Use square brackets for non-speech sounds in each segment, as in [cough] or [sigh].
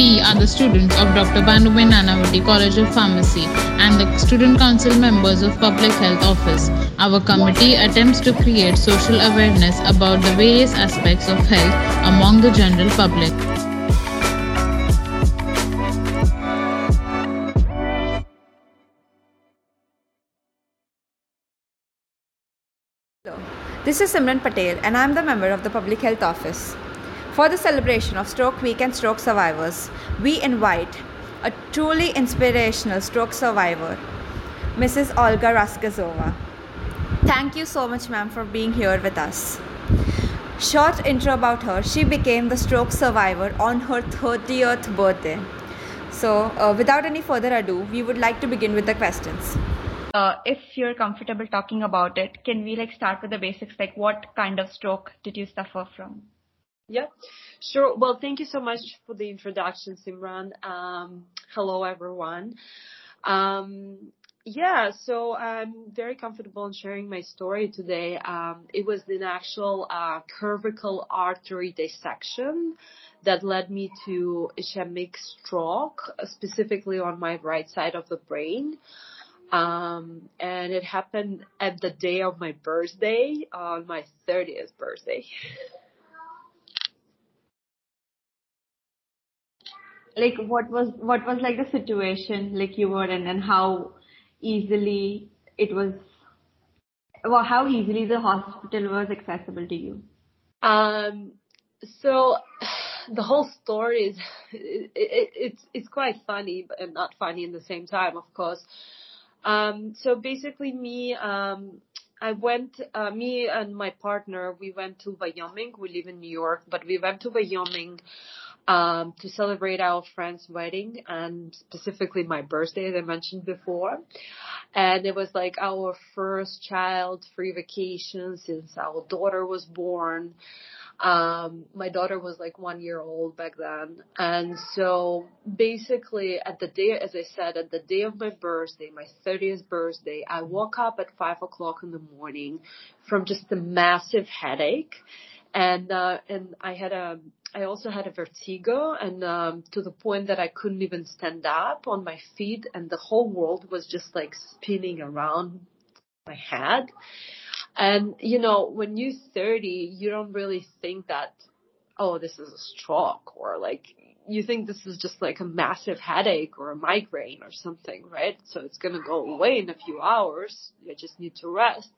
We are the students of Dr. Bhanuben Nanavati College of Pharmacy and the Student Council members of Public Health Office. Our committee attempts to create social awareness about the various aspects of health among the general public. Hello, this is Simran Patel and I am the member of the Public Health Office. For the celebration of Stroke Week and stroke survivors, we invite a truly inspirational stroke survivor, Mrs. Olga Raskazova. Thank you so much, ma'am, for being here with us. Short intro about her she became the stroke survivor on her 30th birthday. So, uh, without any further ado, we would like to begin with the questions. Uh, if you're comfortable talking about it, can we like start with the basics? Like, what kind of stroke did you suffer from? Yeah, sure. Well, thank you so much for the introduction, Simran. Um, hello, everyone. Um, yeah, so I'm very comfortable in sharing my story today. Um, it was an actual uh, cervical artery dissection that led me to ischemic stroke, specifically on my right side of the brain. Um, and it happened at the day of my birthday, on my 30th birthday. [laughs] Like, what was what was like the situation like you were in, and how easily it was, well, how easily the hospital was accessible to you? Um, so the whole story is it, it, it's it's quite funny, but not funny in the same time, of course. Um, so basically, me um, I went, uh, me and my partner, we went to Wyoming. We live in New York, but we went to Wyoming um, to celebrate our friend's wedding and specifically my birthday, as I mentioned before. And it was like our first child free vacation since our daughter was born. Um, my daughter was like one year old back then. And so basically at the day, as I said, at the day of my birthday, my 30th birthday, I woke up at five o'clock in the morning from just a massive headache. And, uh, and I had a, I also had a vertigo and, um, to the point that I couldn't even stand up on my feet and the whole world was just like spinning around my head. And you know, when you're 30, you don't really think that, oh, this is a stroke or like, you think this is just like a massive headache or a migraine or something, right? So it's gonna go away in a few hours. You just need to rest.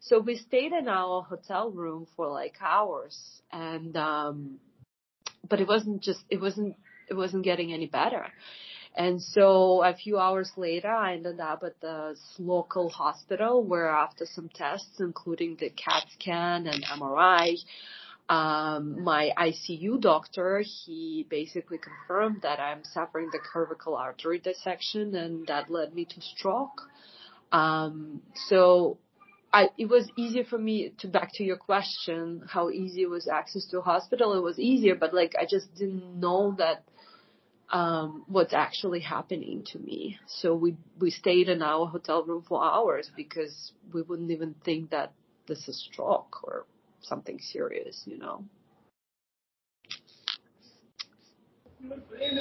So we stayed in our hotel room for like hours and, um, but it wasn't just, it wasn't, it wasn't getting any better. And so a few hours later, I ended up at the local hospital where after some tests, including the CAT scan and MRI, um, my ICU doctor, he basically confirmed that I'm suffering the cervical artery dissection and that led me to stroke. Um, so I, it was easier for me to back to your question, how easy was access to a hospital. It was easier, but like I just didn't know that um, what's actually happening to me. So we we stayed in our hotel room for hours because we wouldn't even think that this is stroke or something serious, you know.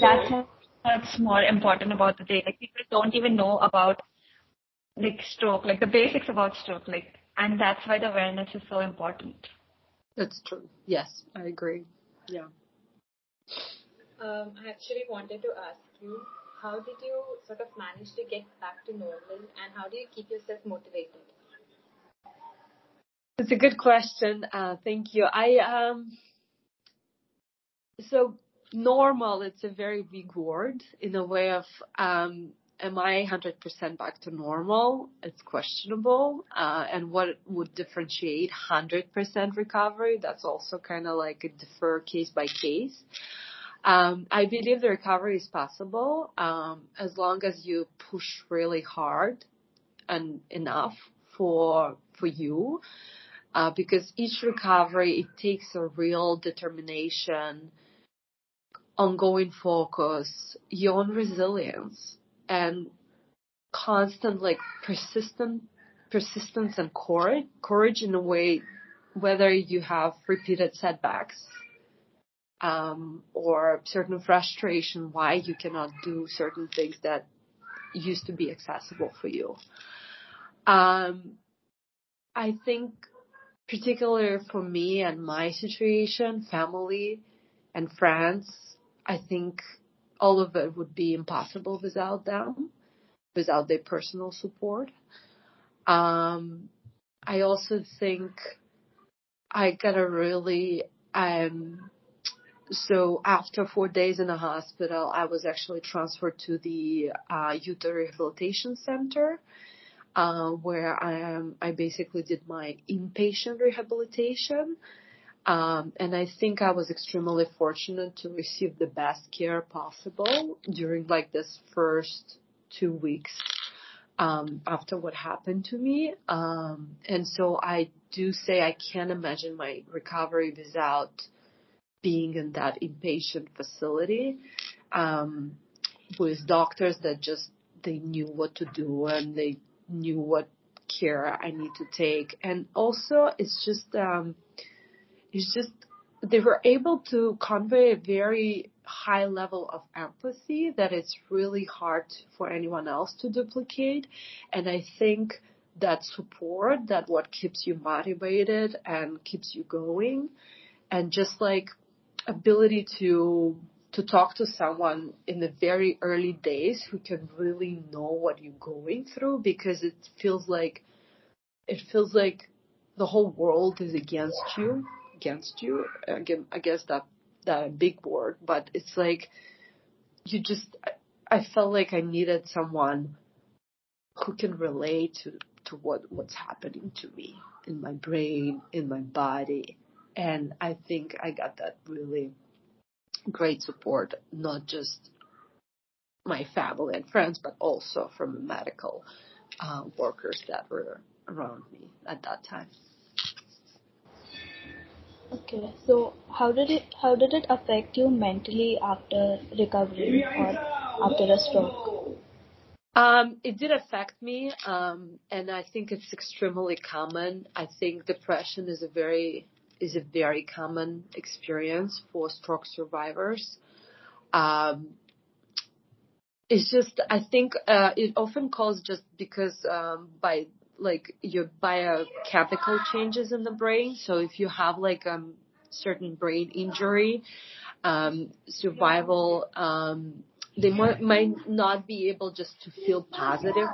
That's that's more important about the day. Like people don't even know about like stroke, like the basics about stroke, like, and that's why the awareness is so important. That's true. Yes, I agree. Yeah. Um, I actually wanted to ask you, how did you sort of manage to get back to normal and how do you keep yourself motivated? It's a good question. Uh, thank you. I, um, so normal, it's a very big word in a way of, um, am I 100% back to normal? It's questionable. Uh, and what would differentiate 100% recovery? That's also kind of like a defer case by case. Um, I believe the recovery is possible um, as long as you push really hard and enough for for you, uh, because each recovery it takes a real determination, ongoing focus, your own resilience, and constant like persistent persistence and courage courage in a way whether you have repeated setbacks um, or certain frustration why you cannot do certain things that used to be accessible for you. Um, I think particularly for me and my situation, family and friends, I think all of it would be impossible without them, without their personal support. Um, I also think I got a really, um, so after four days in the hospital, I was actually transferred to the uh, youth rehabilitation center, uh, where I am. I basically did my inpatient rehabilitation, um, and I think I was extremely fortunate to receive the best care possible during like this first two weeks um, after what happened to me. Um, and so I do say I can't imagine my recovery without being in that inpatient facility um, with doctors that just they knew what to do and they knew what care I need to take. And also, it's just um, it's just they were able to convey a very high level of empathy that it's really hard for anyone else to duplicate. And I think that support, that what keeps you motivated and keeps you going and just like ability to to talk to someone in the very early days who can really know what you're going through because it feels like it feels like the whole world is against you against you again i guess that that big word but it's like you just i felt like i needed someone who can relate to to what what's happening to me in my brain in my body and I think I got that really great support, not just my family and friends, but also from medical uh, workers that were around me at that time. Okay, so how did it how did it affect you mentally after recovery or after a stroke? Um, it did affect me, um, and I think it's extremely common. I think depression is a very is a very common experience for stroke survivors. Um, it's just, I think, uh, it often causes just because, um, by like your biochemical changes in the brain. So if you have like, um, certain brain injury, um, survival, um, they might, might not be able just to feel positive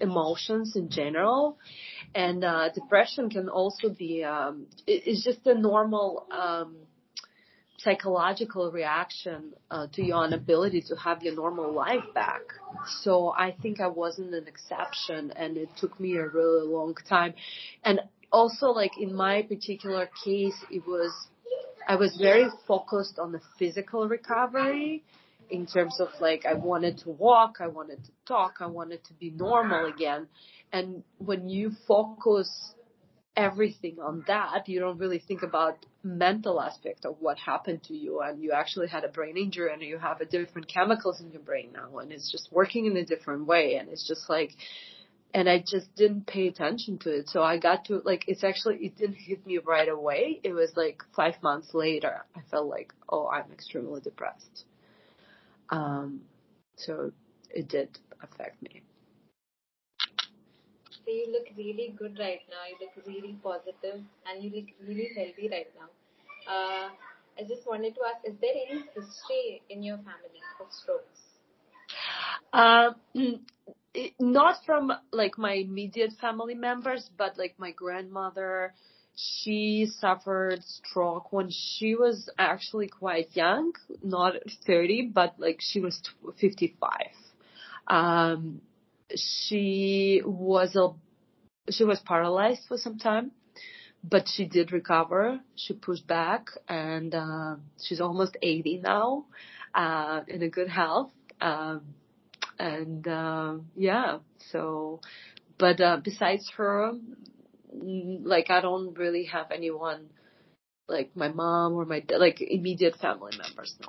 emotions in general and uh, depression can also be um, it, it's just a normal um, psychological reaction uh, to your inability to have your normal life back. So I think I wasn't an exception, and it took me a really long time. And also, like in my particular case, it was I was very focused on the physical recovery in terms of like I wanted to walk, I wanted to talk, I wanted to be normal again. And when you focus everything on that, you don't really think about mental aspect of what happened to you and you actually had a brain injury and you have a different chemicals in your brain now and it's just working in a different way and it's just like and I just didn't pay attention to it. So I got to like it's actually it didn't hit me right away. It was like five months later. I felt like, oh, I'm extremely depressed. Um, so it did affect me. So you look really good right now. You look really positive and you look really healthy right now. Uh, I just wanted to ask, is there any history in your family of strokes? Um, not from like my immediate family members, but like my grandmother, she suffered stroke when she was actually quite young, not 30, but like she was 55. Um, she was a she was paralyzed for some time, but she did recover. She pushed back, and uh, she's almost 80 now, uh, in a good health. Um, and uh, yeah, so, but uh, besides her, mm, like I don't really have anyone like my mom or my like immediate family members. No.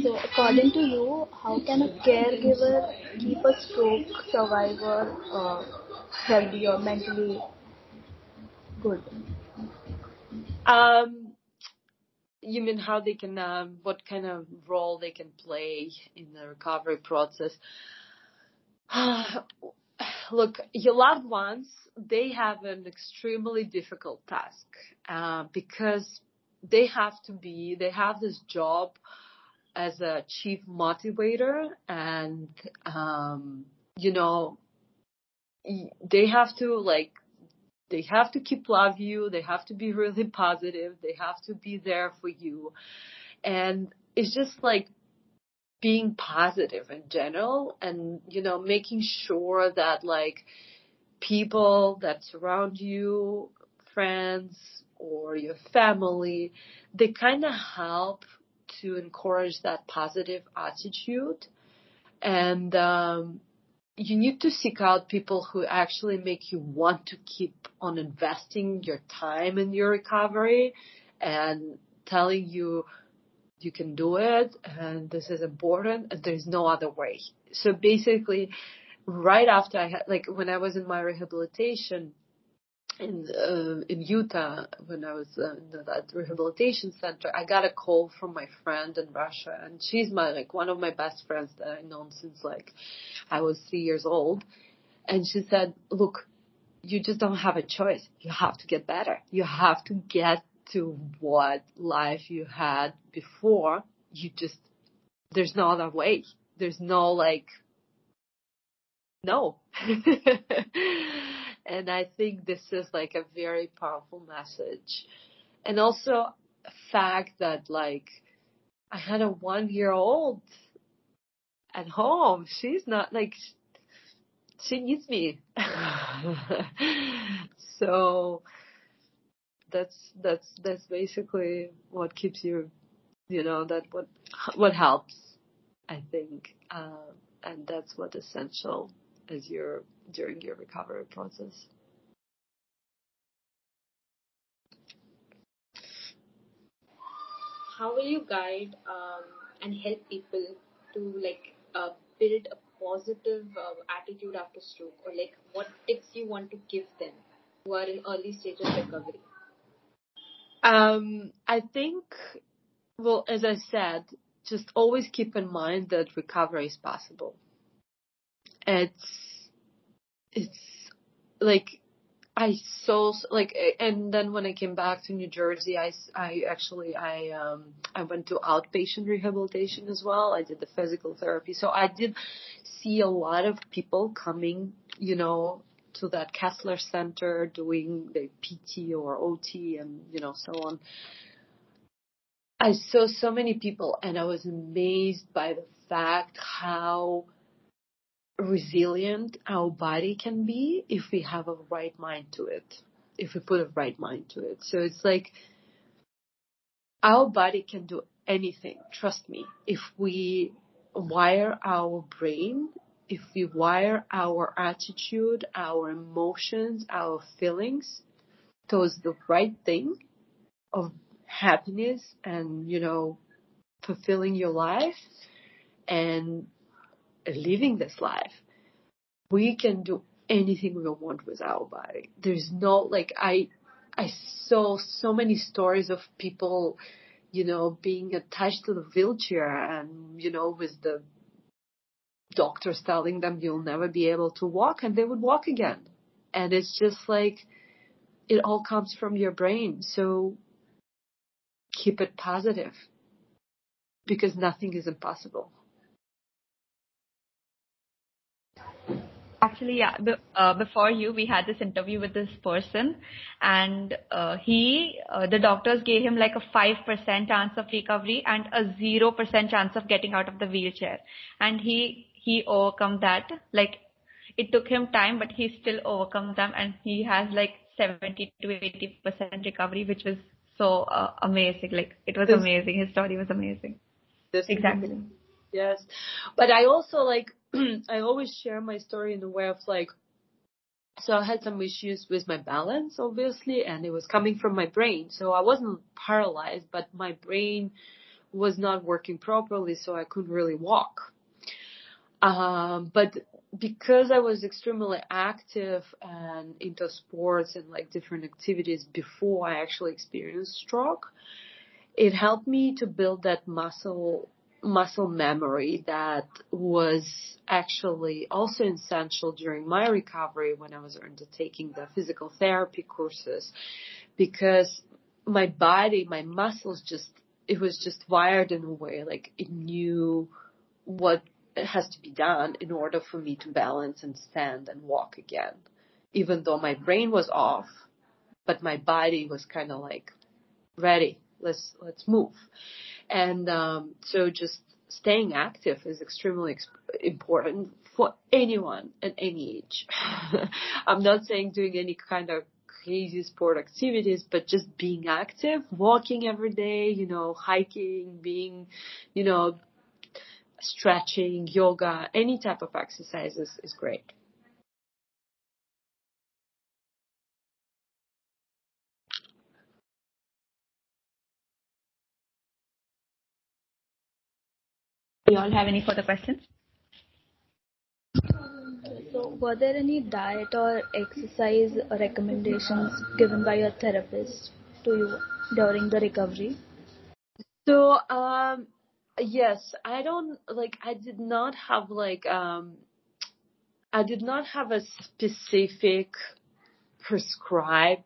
So, according to you, how can a caregiver keep a stroke survivor uh, healthy or mentally good? Um, you mean how they can, um, what kind of role they can play in the recovery process? [sighs] Look, your loved ones, they have an extremely difficult task, uh, because they have to be, they have this job as a chief motivator and, um, you know, they have to like they have to keep love you they have to be really positive they have to be there for you. And it's just like being positive in general and you know making sure that like people that surround you friends or your family they kind of help to encourage that positive attitude and um you need to seek out people who actually make you want to keep on investing your time in your recovery and telling you you can do it and this is important and there's no other way. So basically, right after I had, like when I was in my rehabilitation, in uh, in Utah when I was uh, in that rehabilitation center, I got a call from my friend in Russia, and she's my like one of my best friends that I've known since like I was three years old, and she said, "Look, you just don't have a choice. You have to get better. You have to get to what life you had before. You just there's no other way. There's no like no." [laughs] And I think this is like a very powerful message. And also fact that like I had a one year old at home. She's not like she needs me. [laughs] so that's that's that's basically what keeps you you know that what what helps I think uh, and that's what essential as you're during your recovery process. How will you guide um, and help people to like uh, build a positive uh, attitude after stroke, or like what tips you want to give them who are in early stage of recovery? Um, I think, well, as I said, just always keep in mind that recovery is possible. It's it's like I so like and then when I came back to New Jersey I, I actually I um I went to outpatient rehabilitation as well. I did the physical therapy. So I did see a lot of people coming you know to that Kessler Center doing the PT or OT and you know so on. I saw so many people and I was amazed by the fact how resilient our body can be if we have a right mind to it, if we put a right mind to it. So it's like our body can do anything, trust me, if we wire our brain, if we wire our attitude, our emotions, our feelings towards the right thing of happiness and, you know, fulfilling your life and living this life, we can do anything we want with our body. There's no, like, I, I saw so many stories of people, you know, being attached to the wheelchair and, you know, with the doctors telling them you'll never be able to walk and they would walk again. And it's just like, it all comes from your brain. So keep it positive because nothing is impossible. Actually uh, before you we had this interview with this person and uh, he uh, the doctors gave him like a 5% chance of recovery and a 0% chance of getting out of the wheelchair. And he he overcome that. Like it took him time but he still overcome them and he has like 70 to 80% recovery which was so uh, amazing. Like it was amazing. His story was amazing. exactly. Yes. But i also like [clears throat] I always share my story in a way of like, so I had some issues with my balance, obviously, and it was coming from my brain. So I wasn't paralyzed, but my brain was not working properly, so I couldn't really walk. Um, but because I was extremely active and into sports and like different activities before I actually experienced stroke, it helped me to build that muscle muscle memory that was actually also essential during my recovery when I was undertaking the physical therapy courses because my body, my muscles just, it was just wired in a way like it knew what has to be done in order for me to balance and stand and walk again. Even though my brain was off, but my body was kind of like ready. Let's, let's move. And, um, so just staying active is extremely ex- important for anyone at any age. [laughs] I'm not saying doing any kind of crazy sport activities, but just being active, walking every day, you know, hiking, being, you know, stretching, yoga, any type of exercises is great. Do you all have any further questions? So, were there any diet or exercise recommendations given by your therapist to you during the recovery? So, um, yes, I don't like. I did not have like um, I did not have a specific prescribed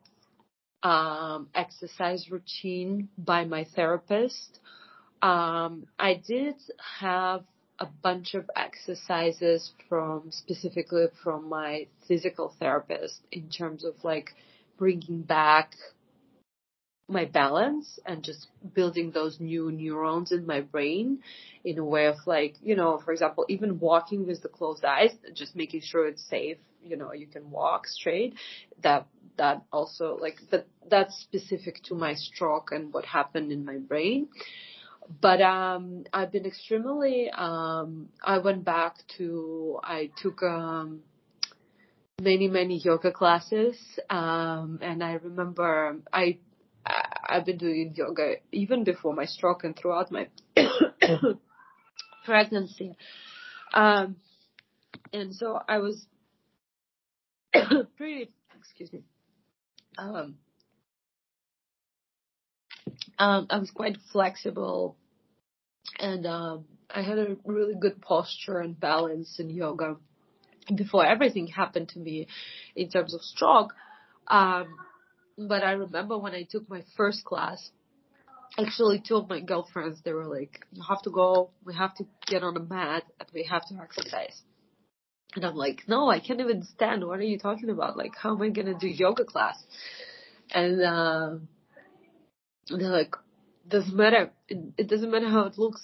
um exercise routine by my therapist. Um, I did have a bunch of exercises from specifically from my physical therapist in terms of like bringing back my balance and just building those new neurons in my brain in a way of like, you know, for example, even walking with the closed eyes, just making sure it's safe, you know, you can walk straight. That, that also like, that, that's specific to my stroke and what happened in my brain. But, um, I've been extremely, um, I went back to, I took, um, many, many yoga classes. Um, and I remember I I've been doing yoga even before my stroke and throughout my [coughs] pregnancy. Um, and so I was [coughs] pretty, excuse me, um, um, I was quite flexible and, um, I had a really good posture and balance in yoga before everything happened to me in terms of stroke. Um, but I remember when I took my first class, actually two of my girlfriends, they were like, you have to go, we have to get on a mat and we have to exercise. And I'm like, no, I can't even stand. What are you talking about? Like, how am I going to do yoga class? And, uh, they're like, doesn't matter. It, it doesn't matter how it looks.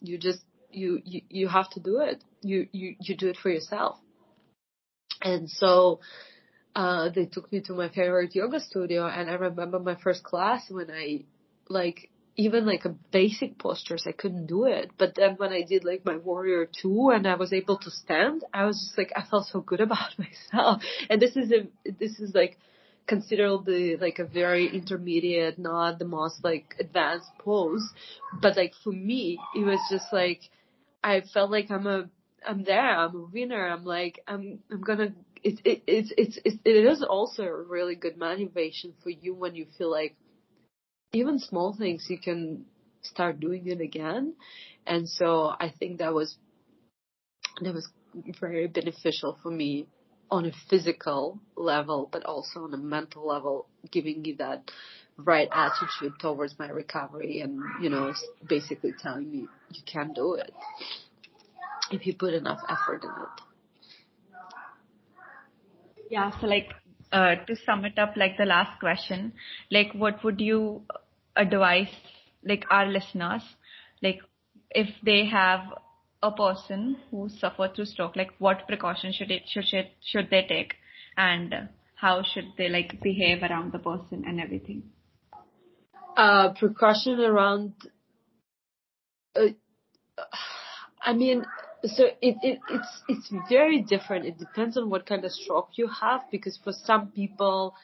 You just, you, you, you have to do it. You, you, you do it for yourself. And so, uh, they took me to my favorite yoga studio and I remember my first class when I, like, even like a basic postures, I couldn't do it. But then when I did like my warrior two and I was able to stand, I was just like, I felt so good [laughs] about myself. And this is a, this is like considerably like a very intermediate, not the most like advanced pose. But like for me, it was just like, I felt like I'm a, I'm there, I'm a winner, I'm like, I'm, I'm gonna it it, it's it's it's it is also a really good motivation for you when you feel like even small things you can start doing it again. And so i think that was that was very beneficial for me on a physical level but also on a mental level giving you that right attitude towards my recovery and you know basically telling me you can do it if you put enough effort in it. Yeah, so like uh, to sum it up, like the last question, like what would you advise like our listeners, like if they have a person who suffered through stroke, like what precautions should it should should, should they take, and how should they like behave around the person and everything? Uh, precaution around. Uh, I mean, so it, it it's it's very different. It depends on what kind of stroke you have because for some people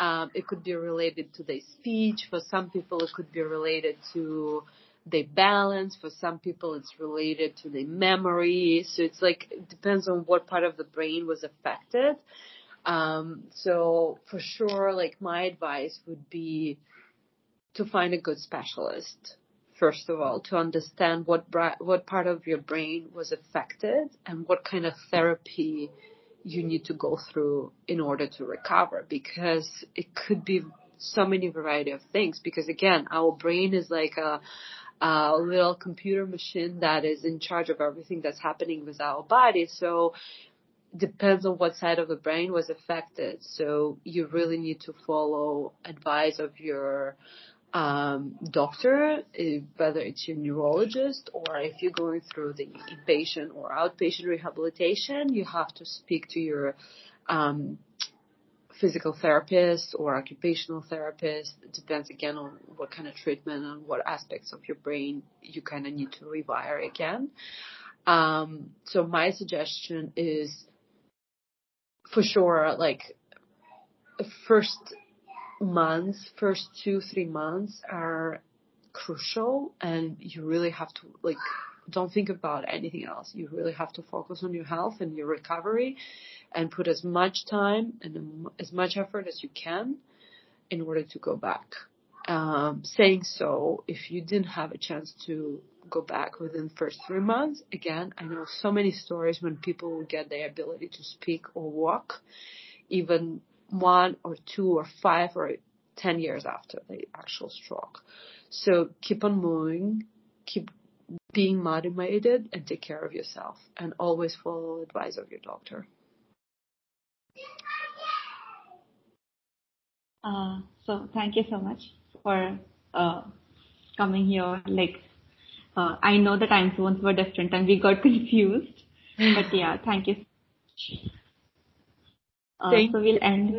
um, it could be related to their speech. For some people it could be related to they balance. For some people, it's related to the memory. So it's like, it depends on what part of the brain was affected. Um, so for sure, like my advice would be to find a good specialist. First of all, to understand what bra- what part of your brain was affected and what kind of therapy you need to go through in order to recover because it could be so many variety of things because again our brain is like a a little computer machine that is in charge of everything that's happening with our body. So depends on what side of the brain was affected. So you really need to follow advice of your um, doctor, eh, whether it's your neurologist or if you're going through the inpatient or outpatient rehabilitation, you have to speak to your um, physical therapist or occupational therapist. It depends again on what kind of treatment and what aspects of your brain you kind of need to rewire again. Um, so my suggestion is for sure, like first months, first two, three months are crucial and you really have to like don't think about anything else. You really have to focus on your health and your recovery and put as much time and as much effort as you can in order to go back. Um, saying so, if you didn't have a chance to go back within the first three months, again, I know so many stories when people get the ability to speak or walk, even one or two or five or ten years after the actual stroke. So keep on moving, keep being motivated and take care of yourself and always follow advice of your doctor. Uh, so thank you so much for uh, coming here. Like, uh, I know the time zones were different and we got [laughs] confused, but yeah, thank you. Uh, so we'll end